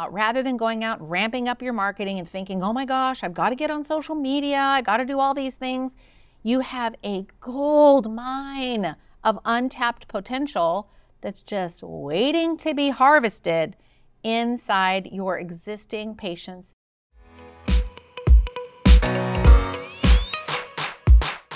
Uh, rather than going out ramping up your marketing and thinking, oh my gosh, I've got to get on social media, I got to do all these things, you have a gold mine of untapped potential that's just waiting to be harvested inside your existing patients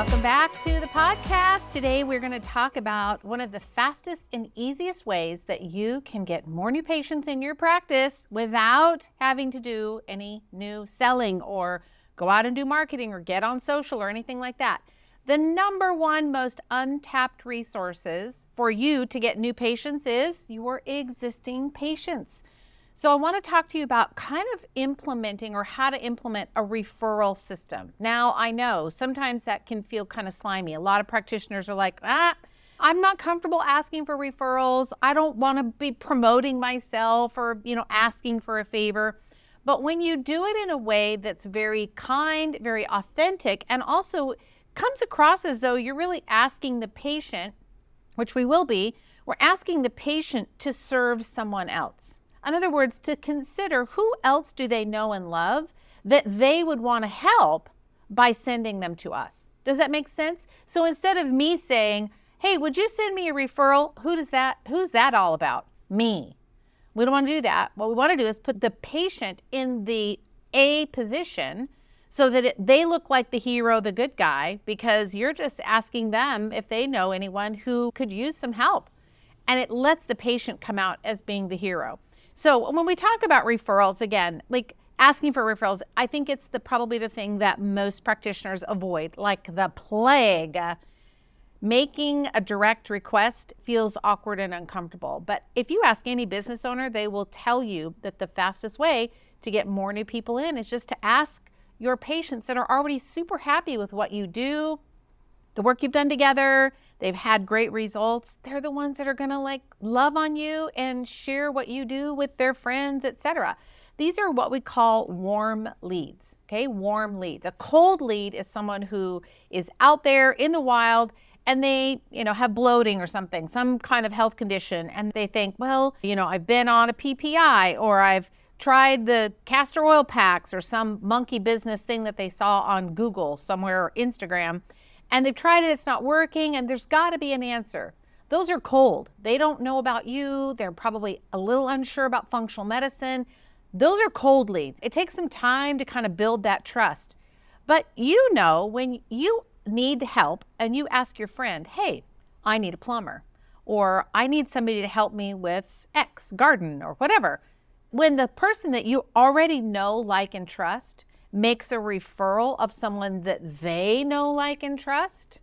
Welcome back to the podcast. Today we're going to talk about one of the fastest and easiest ways that you can get more new patients in your practice without having to do any new selling or go out and do marketing or get on social or anything like that. The number one most untapped resources for you to get new patients is your existing patients. So, I want to talk to you about kind of implementing or how to implement a referral system. Now, I know sometimes that can feel kind of slimy. A lot of practitioners are like, ah, I'm not comfortable asking for referrals. I don't want to be promoting myself or, you know, asking for a favor. But when you do it in a way that's very kind, very authentic, and also comes across as though you're really asking the patient, which we will be, we're asking the patient to serve someone else. In other words, to consider who else do they know and love that they would want to help by sending them to us. Does that make sense? So instead of me saying, "Hey, would you send me a referral?" Who does that who's that all about? Me. We don't want to do that. What we want to do is put the patient in the A position so that it, they look like the hero, the good guy, because you're just asking them if they know anyone who could use some help. And it lets the patient come out as being the hero. So when we talk about referrals, again, like asking for referrals, I think it's the probably the thing that most practitioners avoid, like the plague. Making a direct request feels awkward and uncomfortable. But if you ask any business owner, they will tell you that the fastest way to get more new people in is just to ask your patients that are already super happy with what you do, the work you've done together, they've had great results, they're the ones that are going to like love on you and share what you do with their friends, etc. These are what we call warm leads. Okay, warm leads. A cold lead is someone who is out there in the wild and they, you know, have bloating or something, some kind of health condition and they think, well, you know, I've been on a PPI or I've tried the castor oil packs or some monkey business thing that they saw on Google somewhere or Instagram and they've tried it, it's not working, and there's got to be an answer. Those are cold. They don't know about you. They're probably a little unsure about functional medicine. Those are cold leads. It takes some time to kind of build that trust. But you know when you need help and you ask your friend, hey, I need a plumber, or I need somebody to help me with X garden or whatever. When the person that you already know, like, and trust makes a referral of someone that they know, like, and trust,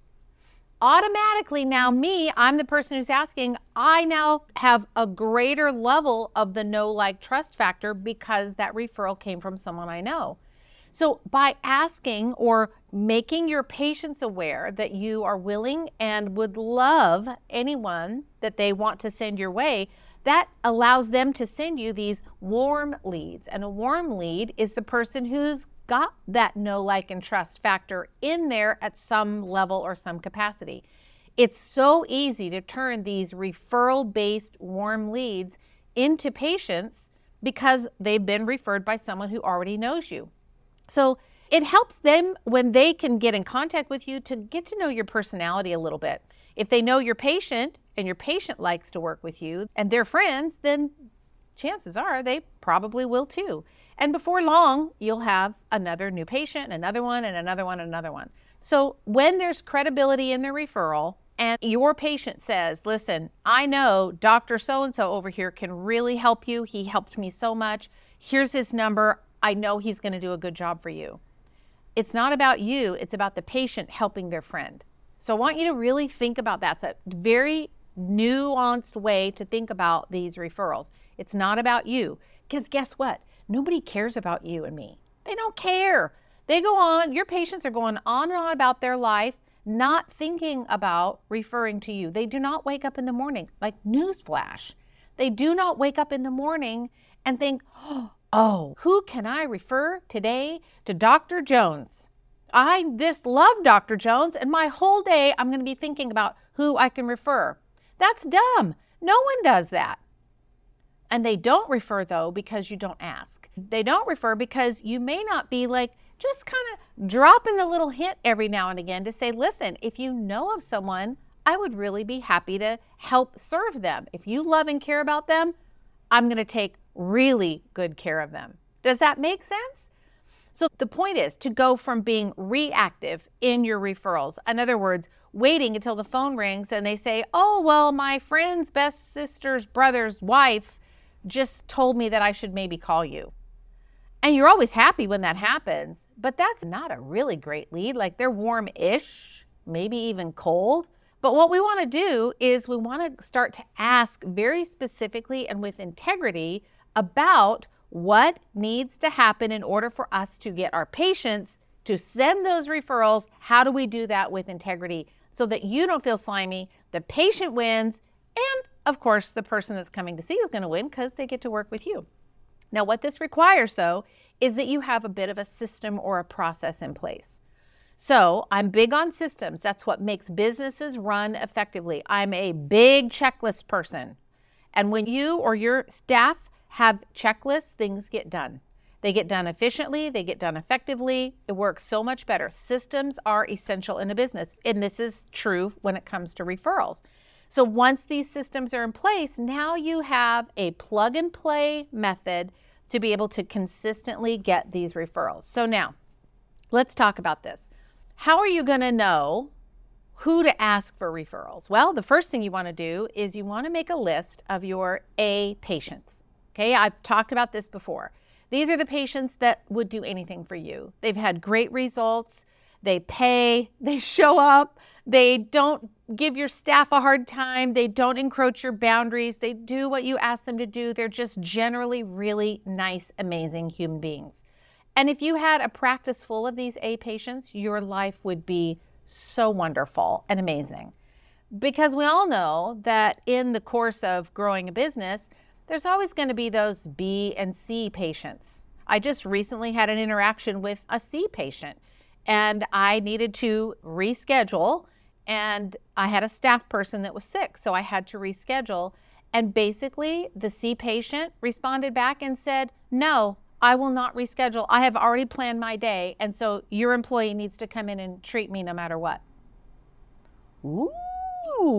automatically now me, I'm the person who's asking, I now have a greater level of the know, like, trust factor because that referral came from someone I know. So, by asking or making your patients aware that you are willing and would love anyone that they want to send your way, that allows them to send you these warm leads. And a warm lead is the person who's got that know, like, and trust factor in there at some level or some capacity. It's so easy to turn these referral based warm leads into patients because they've been referred by someone who already knows you. So it helps them when they can get in contact with you to get to know your personality a little bit. If they know your patient and your patient likes to work with you and they're friends, then chances are they probably will too. And before long, you'll have another new patient, another one, and another one, and another one. So when there's credibility in the referral, and your patient says, Listen, I know Dr. So and so over here can really help you. He helped me so much. Here's his number. I know he's going to do a good job for you. It's not about you, it's about the patient helping their friend. So I want you to really think about that. It's a very nuanced way to think about these referrals. It's not about you. Because guess what? Nobody cares about you and me. They don't care. They go on, your patients are going on and on about their life, not thinking about referring to you. They do not wake up in the morning, like newsflash. They do not wake up in the morning and think, oh, who can I refer today to Dr. Jones? I just love Dr. Jones, and my whole day I'm going to be thinking about who I can refer. That's dumb. No one does that. And they don't refer, though, because you don't ask. They don't refer because you may not be like, just kind of dropping the little hint every now and again to say, listen, if you know of someone, I would really be happy to help serve them. If you love and care about them, I'm going to take really good care of them. Does that make sense? So the point is to go from being reactive in your referrals. In other words, waiting until the phone rings and they say, Oh, well, my friend's best sister's brother's wife just told me that I should maybe call you. And you're always happy when that happens, but that's not a really great lead. Like they're warm ish, maybe even cold. But what we want to do is we want to start to ask very specifically and with integrity about what needs to happen in order for us to get our patients to send those referrals. How do we do that with integrity so that you don't feel slimy, the patient wins, and of course, the person that's coming to see is going to win because they get to work with you. Now, what this requires, though, is that you have a bit of a system or a process in place. So, I'm big on systems. That's what makes businesses run effectively. I'm a big checklist person. And when you or your staff have checklists, things get done. They get done efficiently, they get done effectively. It works so much better. Systems are essential in a business, and this is true when it comes to referrals. So once these systems are in place, now you have a plug and play method to be able to consistently get these referrals. So now, let's talk about this. How are you going to know who to ask for referrals? Well, the first thing you want to do is you want to make a list of your A patients. Okay, I've talked about this before. These are the patients that would do anything for you. They've had great results. They pay, they show up, they don't give your staff a hard time, they don't encroach your boundaries, they do what you ask them to do. They're just generally really nice, amazing human beings. And if you had a practice full of these A patients, your life would be so wonderful and amazing. Because we all know that in the course of growing a business, there's always going to be those B and C patients. I just recently had an interaction with a C patient and I needed to reschedule and I had a staff person that was sick, so I had to reschedule. And basically, the C patient responded back and said, No, I will not reschedule. I have already planned my day. And so your employee needs to come in and treat me no matter what. Ooh.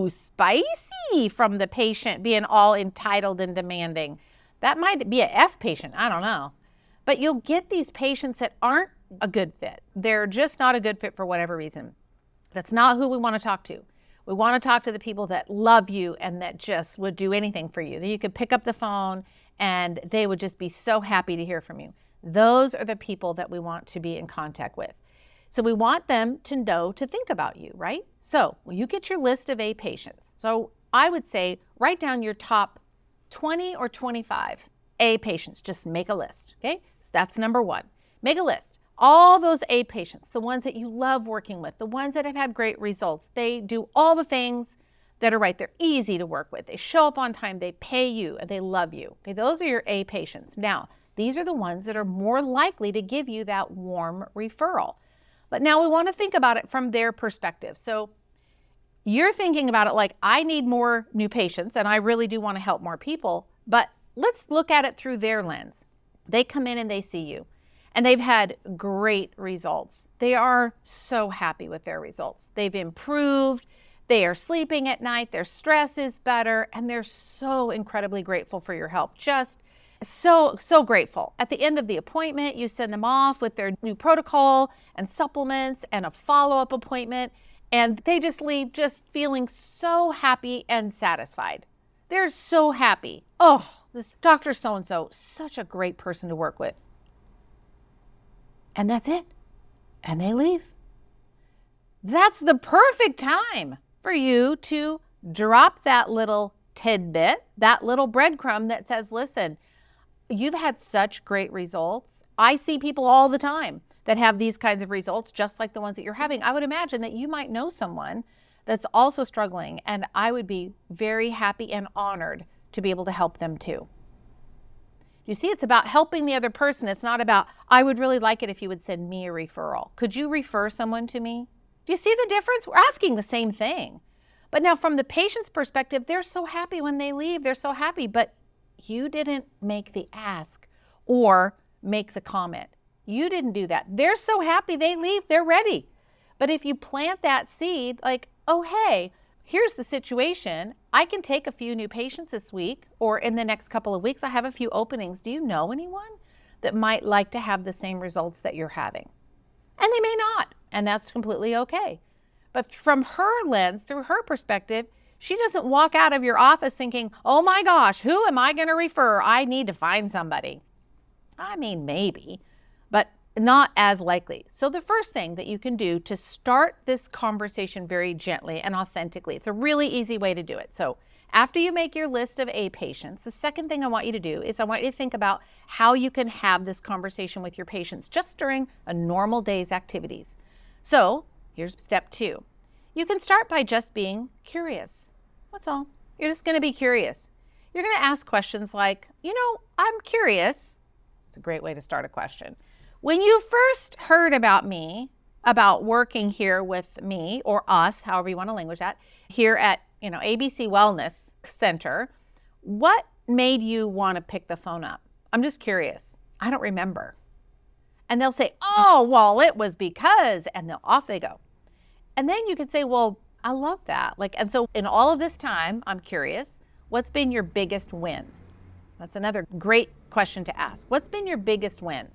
Spicy from the patient being all entitled and demanding. That might be a F patient. I don't know. But you'll get these patients that aren't a good fit. They're just not a good fit for whatever reason. That's not who we want to talk to. We want to talk to the people that love you and that just would do anything for you. That you could pick up the phone and they would just be so happy to hear from you. Those are the people that we want to be in contact with. So we want them to know to think about you, right? So when you get your list of A patients, so I would say write down your top 20 or 25 A patients. Just make a list, okay? So that's number one. Make a list. All those A patients, the ones that you love working with, the ones that have had great results, they do all the things that are right. They're easy to work with. They show up on time, they pay you, and they love you. Okay, those are your A patients. Now, these are the ones that are more likely to give you that warm referral. But now we want to think about it from their perspective. So you're thinking about it like, I need more new patients and I really do want to help more people. But let's look at it through their lens. They come in and they see you and they've had great results. They are so happy with their results. They've improved. They are sleeping at night. Their stress is better. And they're so incredibly grateful for your help. Just so so grateful at the end of the appointment you send them off with their new protocol and supplements and a follow-up appointment and they just leave just feeling so happy and satisfied they're so happy oh this dr so and so such a great person to work with and that's it and they leave that's the perfect time for you to drop that little tidbit that little breadcrumb that says listen you've had such great results. I see people all the time that have these kinds of results, just like the ones that you're having, I would imagine that you might know someone that's also struggling. And I would be very happy and honored to be able to help them too. You see, it's about helping the other person. It's not about, I would really like it if you would send me a referral. Could you refer someone to me? Do you see the difference? We're asking the same thing. But now, from the patient's perspective, they're so happy when they leave. They're so happy, but you didn't make the ask or make the comment. You didn't do that. They're so happy they leave, they're ready. But if you plant that seed, like, oh, hey, here's the situation. I can take a few new patients this week, or in the next couple of weeks, I have a few openings. Do you know anyone that might like to have the same results that you're having? And they may not, and that's completely okay. But from her lens, through her perspective, she doesn't walk out of your office thinking, oh my gosh, who am I going to refer? I need to find somebody. I mean, maybe, but not as likely. So, the first thing that you can do to start this conversation very gently and authentically, it's a really easy way to do it. So, after you make your list of A patients, the second thing I want you to do is I want you to think about how you can have this conversation with your patients just during a normal day's activities. So, here's step two you can start by just being curious. That's all. You're just going to be curious. You're going to ask questions like, you know, I'm curious. It's a great way to start a question. When you first heard about me, about working here with me or us, however you want to language that, here at, you know, ABC Wellness Center, what made you want to pick the phone up? I'm just curious. I don't remember. And they'll say, "Oh, well, it was because," and they'll off they go. And then you could say, well, I love that. Like, and so in all of this time, I'm curious, what's been your biggest win? That's another great question to ask. What's been your biggest win?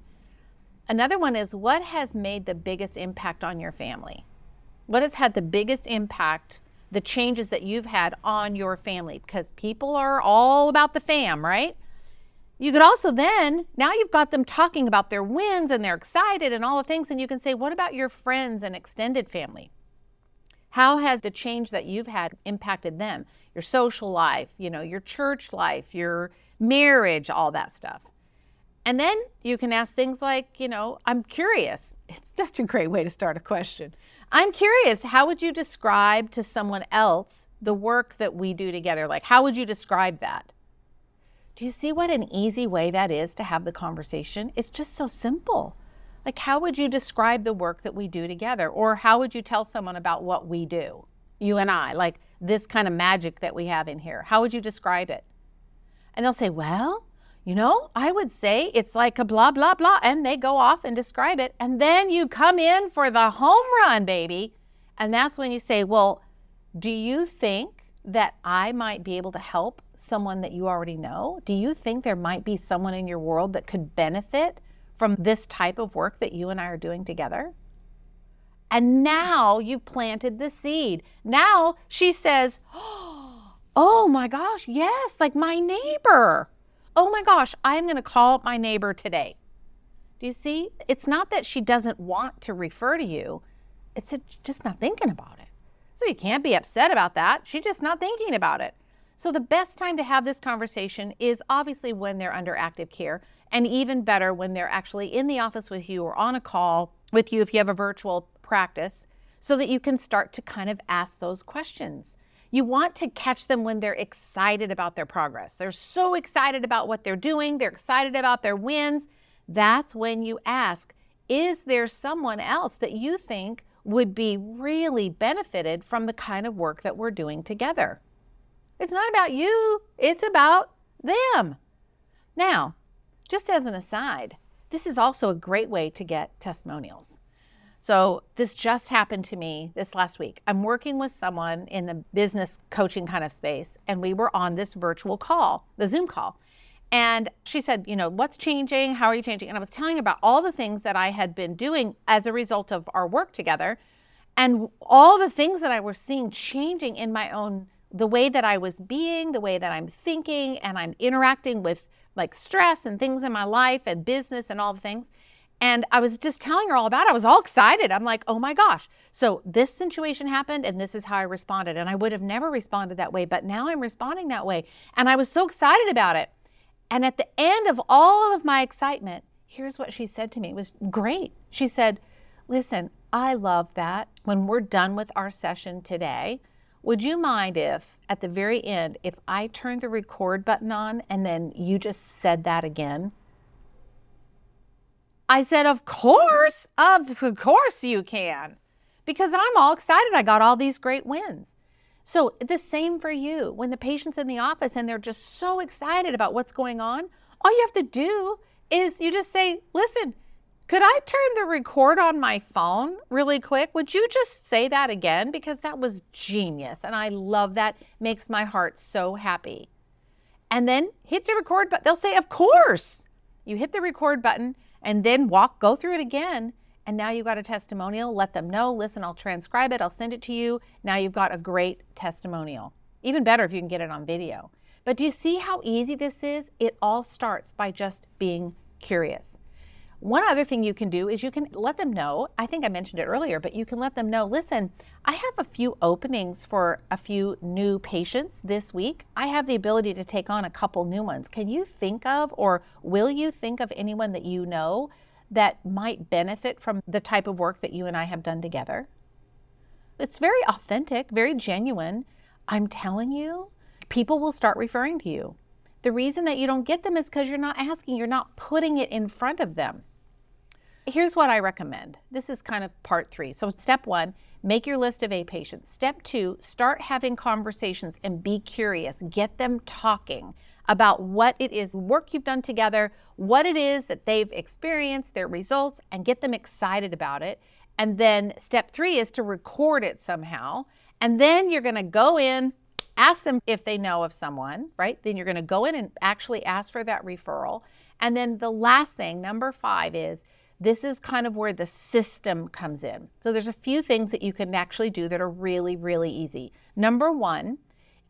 Another one is what has made the biggest impact on your family? What has had the biggest impact, the changes that you've had on your family? Because people are all about the fam, right? You could also then, now you've got them talking about their wins and they're excited and all the things, and you can say, what about your friends and extended family? How has the change that you've had impacted them? Your social life, you know, your church life, your marriage, all that stuff. And then you can ask things like, you know, I'm curious. It's such a great way to start a question. I'm curious, how would you describe to someone else the work that we do together? Like, how would you describe that? Do you see what an easy way that is to have the conversation? It's just so simple. Like, how would you describe the work that we do together? Or how would you tell someone about what we do, you and I, like this kind of magic that we have in here? How would you describe it? And they'll say, well, you know, I would say it's like a blah, blah, blah. And they go off and describe it. And then you come in for the home run, baby. And that's when you say, well, do you think that I might be able to help someone that you already know? Do you think there might be someone in your world that could benefit from this type of work that you and I are doing together. And now you've planted the seed. Now she says, Oh my gosh, yes, like my neighbor. Oh my gosh, I'm going to call my neighbor today. Do you see? It's not that she doesn't want to refer to you, it's just not thinking about it. So you can't be upset about that. She's just not thinking about it. So the best time to have this conversation is obviously when they're under active care and even better when they're actually in the office with you or on a call with you if you have a virtual practice, so that you can start to kind of ask those questions. You want to catch them when they're excited about their progress. They're so excited about what they're doing, they're excited about their wins. That's when you ask, is there someone else that you think would be really benefited from the kind of work that we're doing together? It's not about you, it's about them. Now, just as an aside, this is also a great way to get testimonials. So, this just happened to me this last week. I'm working with someone in the business coaching kind of space, and we were on this virtual call, the Zoom call. And she said, You know, what's changing? How are you changing? And I was telling about all the things that I had been doing as a result of our work together and all the things that I was seeing changing in my own, the way that I was being, the way that I'm thinking, and I'm interacting with like stress and things in my life and business and all the things. And I was just telling her all about it. I was all excited. I'm like, oh my gosh. So this situation happened and this is how I responded. And I would have never responded that way, but now I'm responding that way. And I was so excited about it. And at the end of all of my excitement, here's what she said to me. It was great. She said, Listen, I love that. When we're done with our session today, would you mind if at the very end, if I turned the record button on and then you just said that again? I said, Of course, of course you can, because I'm all excited. I got all these great wins. So, the same for you. When the patient's in the office and they're just so excited about what's going on, all you have to do is you just say, Listen, could I turn the record on my phone really quick? Would you just say that again? Because that was genius. And I love that. Makes my heart so happy. And then hit the record button. They'll say, Of course. You hit the record button and then walk, go through it again. And now you've got a testimonial. Let them know. Listen, I'll transcribe it. I'll send it to you. Now you've got a great testimonial. Even better if you can get it on video. But do you see how easy this is? It all starts by just being curious. One other thing you can do is you can let them know. I think I mentioned it earlier, but you can let them know listen, I have a few openings for a few new patients this week. I have the ability to take on a couple new ones. Can you think of, or will you think of anyone that you know that might benefit from the type of work that you and I have done together? It's very authentic, very genuine. I'm telling you, people will start referring to you. The reason that you don't get them is because you're not asking, you're not putting it in front of them. Here's what I recommend. This is kind of part three. So, step one, make your list of A patients. Step two, start having conversations and be curious. Get them talking about what it is, work you've done together, what it is that they've experienced, their results, and get them excited about it. And then step three is to record it somehow. And then you're going to go in, ask them if they know of someone, right? Then you're going to go in and actually ask for that referral. And then the last thing, number five, is this is kind of where the system comes in. So there's a few things that you can actually do that are really, really easy. Number one,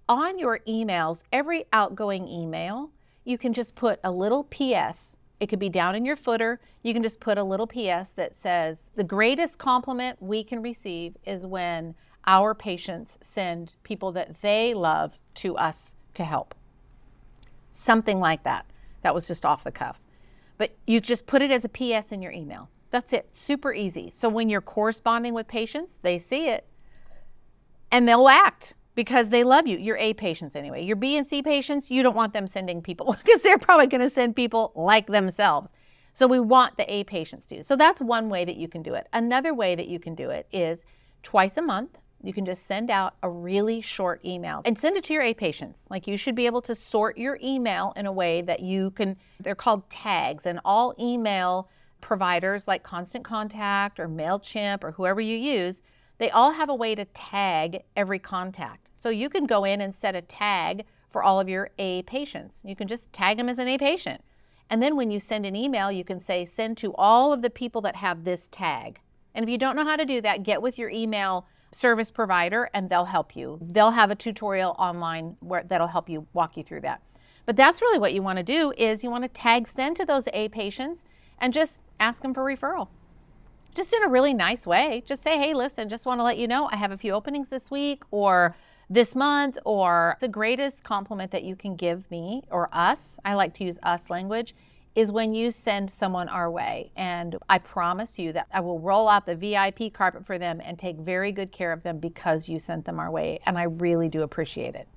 on your emails, every outgoing email, you can just put a little PS. It could be down in your footer. You can just put a little PS that says, The greatest compliment we can receive is when our patients send people that they love to us to help. Something like that. That was just off the cuff. But you just put it as a PS in your email. That's it. Super easy. So when you're corresponding with patients, they see it and they'll act because they love you. Your A patients, anyway. Your B and C patients, you don't want them sending people because they're probably going to send people like themselves. So we want the A patients to. So that's one way that you can do it. Another way that you can do it is twice a month you can just send out a really short email and send it to your A patients. Like you should be able to sort your email in a way that you can, they're called tags, and all email providers like Constant Contact or MailChimp or whoever you use, they all have a way to tag every contact. So you can go in and set a tag for all of your A patients. You can just tag them as an A patient. And then when you send an email, you can say, send to all of the people that have this tag. And if you don't know how to do that, get with your email service provider and they'll help you. They'll have a tutorial online where that'll help you walk you through that. But that's really what you want to do is you want to tag send to those A patients and just ask them for referral. Just in a really nice way. Just say, "Hey, listen, just want to let you know I have a few openings this week or this month or the greatest compliment that you can give me or us. I like to use us language is when you send someone our way. And I promise you that I will roll out the VIP carpet for them and take very good care of them because you sent them our way. And I really do appreciate it.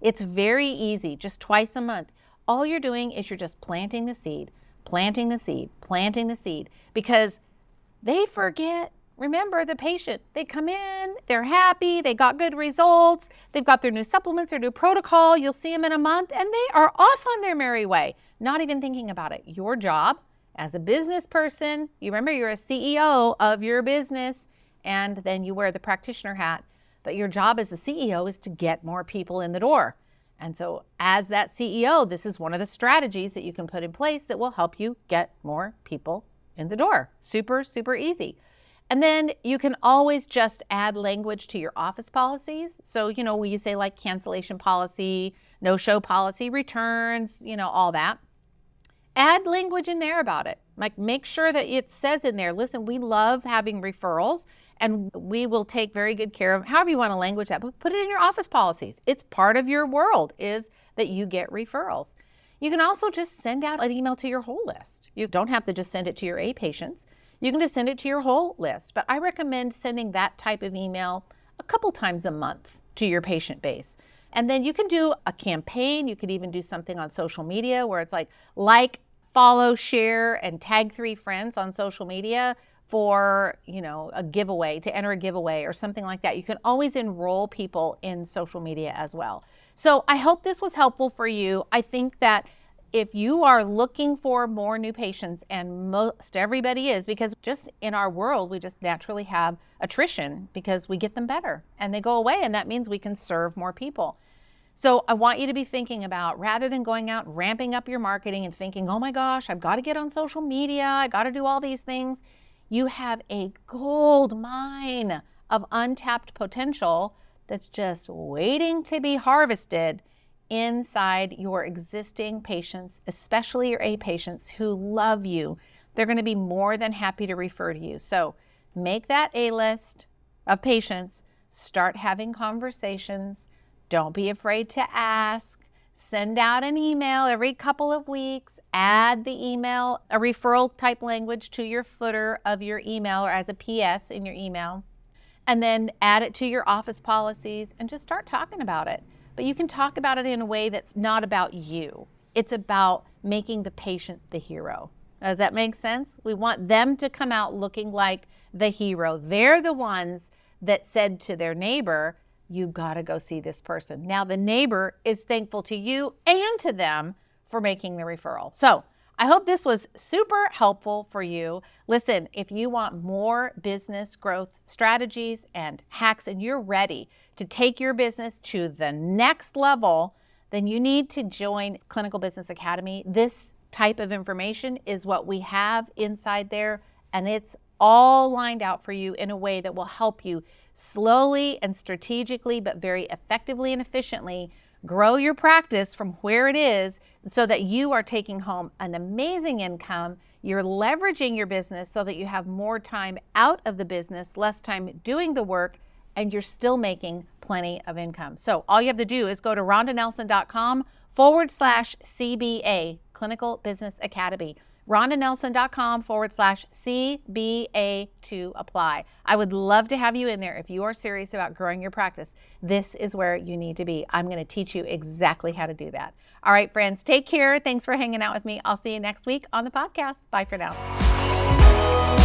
It's very easy, just twice a month. All you're doing is you're just planting the seed, planting the seed, planting the seed because they forget Remember the patient. They come in, they're happy, they got good results, they've got their new supplements, their new protocol. You'll see them in a month, and they are off on their merry way, not even thinking about it. Your job as a business person, you remember you're a CEO of your business, and then you wear the practitioner hat. But your job as a CEO is to get more people in the door. And so, as that CEO, this is one of the strategies that you can put in place that will help you get more people in the door. Super, super easy. And then you can always just add language to your office policies. So, you know, when you say like cancellation policy, no show policy, returns, you know, all that. Add language in there about it. Like make sure that it says in there, listen, we love having referrals and we will take very good care of however you want to language that, but put it in your office policies. It's part of your world is that you get referrals. You can also just send out an email to your whole list. You don't have to just send it to your A patients. You can just send it to your whole list. But I recommend sending that type of email a couple times a month to your patient base. And then you can do a campaign. You could even do something on social media where it's like, like, follow, share, and tag three friends on social media for, you know, a giveaway, to enter a giveaway or something like that. You can always enroll people in social media as well. So I hope this was helpful for you. I think that if you are looking for more new patients, and most everybody is, because just in our world, we just naturally have attrition because we get them better and they go away, and that means we can serve more people. So I want you to be thinking about rather than going out ramping up your marketing and thinking, oh my gosh, I've got to get on social media, I got to do all these things. You have a gold mine of untapped potential that's just waiting to be harvested inside your existing patients, especially your A patients who love you. They're going to be more than happy to refer to you. So make that A list of patients, start having conversations. Don't be afraid to ask. Send out an email every couple of weeks. Add the email, a referral type language to your footer of your email or as a PS in your email. And then add it to your office policies and just start talking about it but you can talk about it in a way that's not about you. It's about making the patient the hero. Does that make sense? We want them to come out looking like the hero. They're the ones that said to their neighbor, You got to go see this person. Now, the neighbor is thankful to you and to them for making the referral. So, I hope this was super helpful for you. Listen, if you want more business growth strategies and hacks and you're ready to take your business to the next level, then you need to join Clinical Business Academy. This type of information is what we have inside there, and it's all lined out for you in a way that will help you slowly and strategically, but very effectively and efficiently grow your practice from where it is so that you are taking home an amazing income. You're leveraging your business so that you have more time out of the business, less time doing the work, and you're still making plenty of income. So all you have to do is go to rhondanelson.com forward slash CBA, Clinical Business Academy rhondanelson.com forward slash CBA to apply. I would love to have you in there if you are serious about growing your practice. This is where you need to be. I'm going to teach you exactly how to do that. All right, friends, take care. Thanks for hanging out with me. I'll see you next week on the podcast. Bye for now.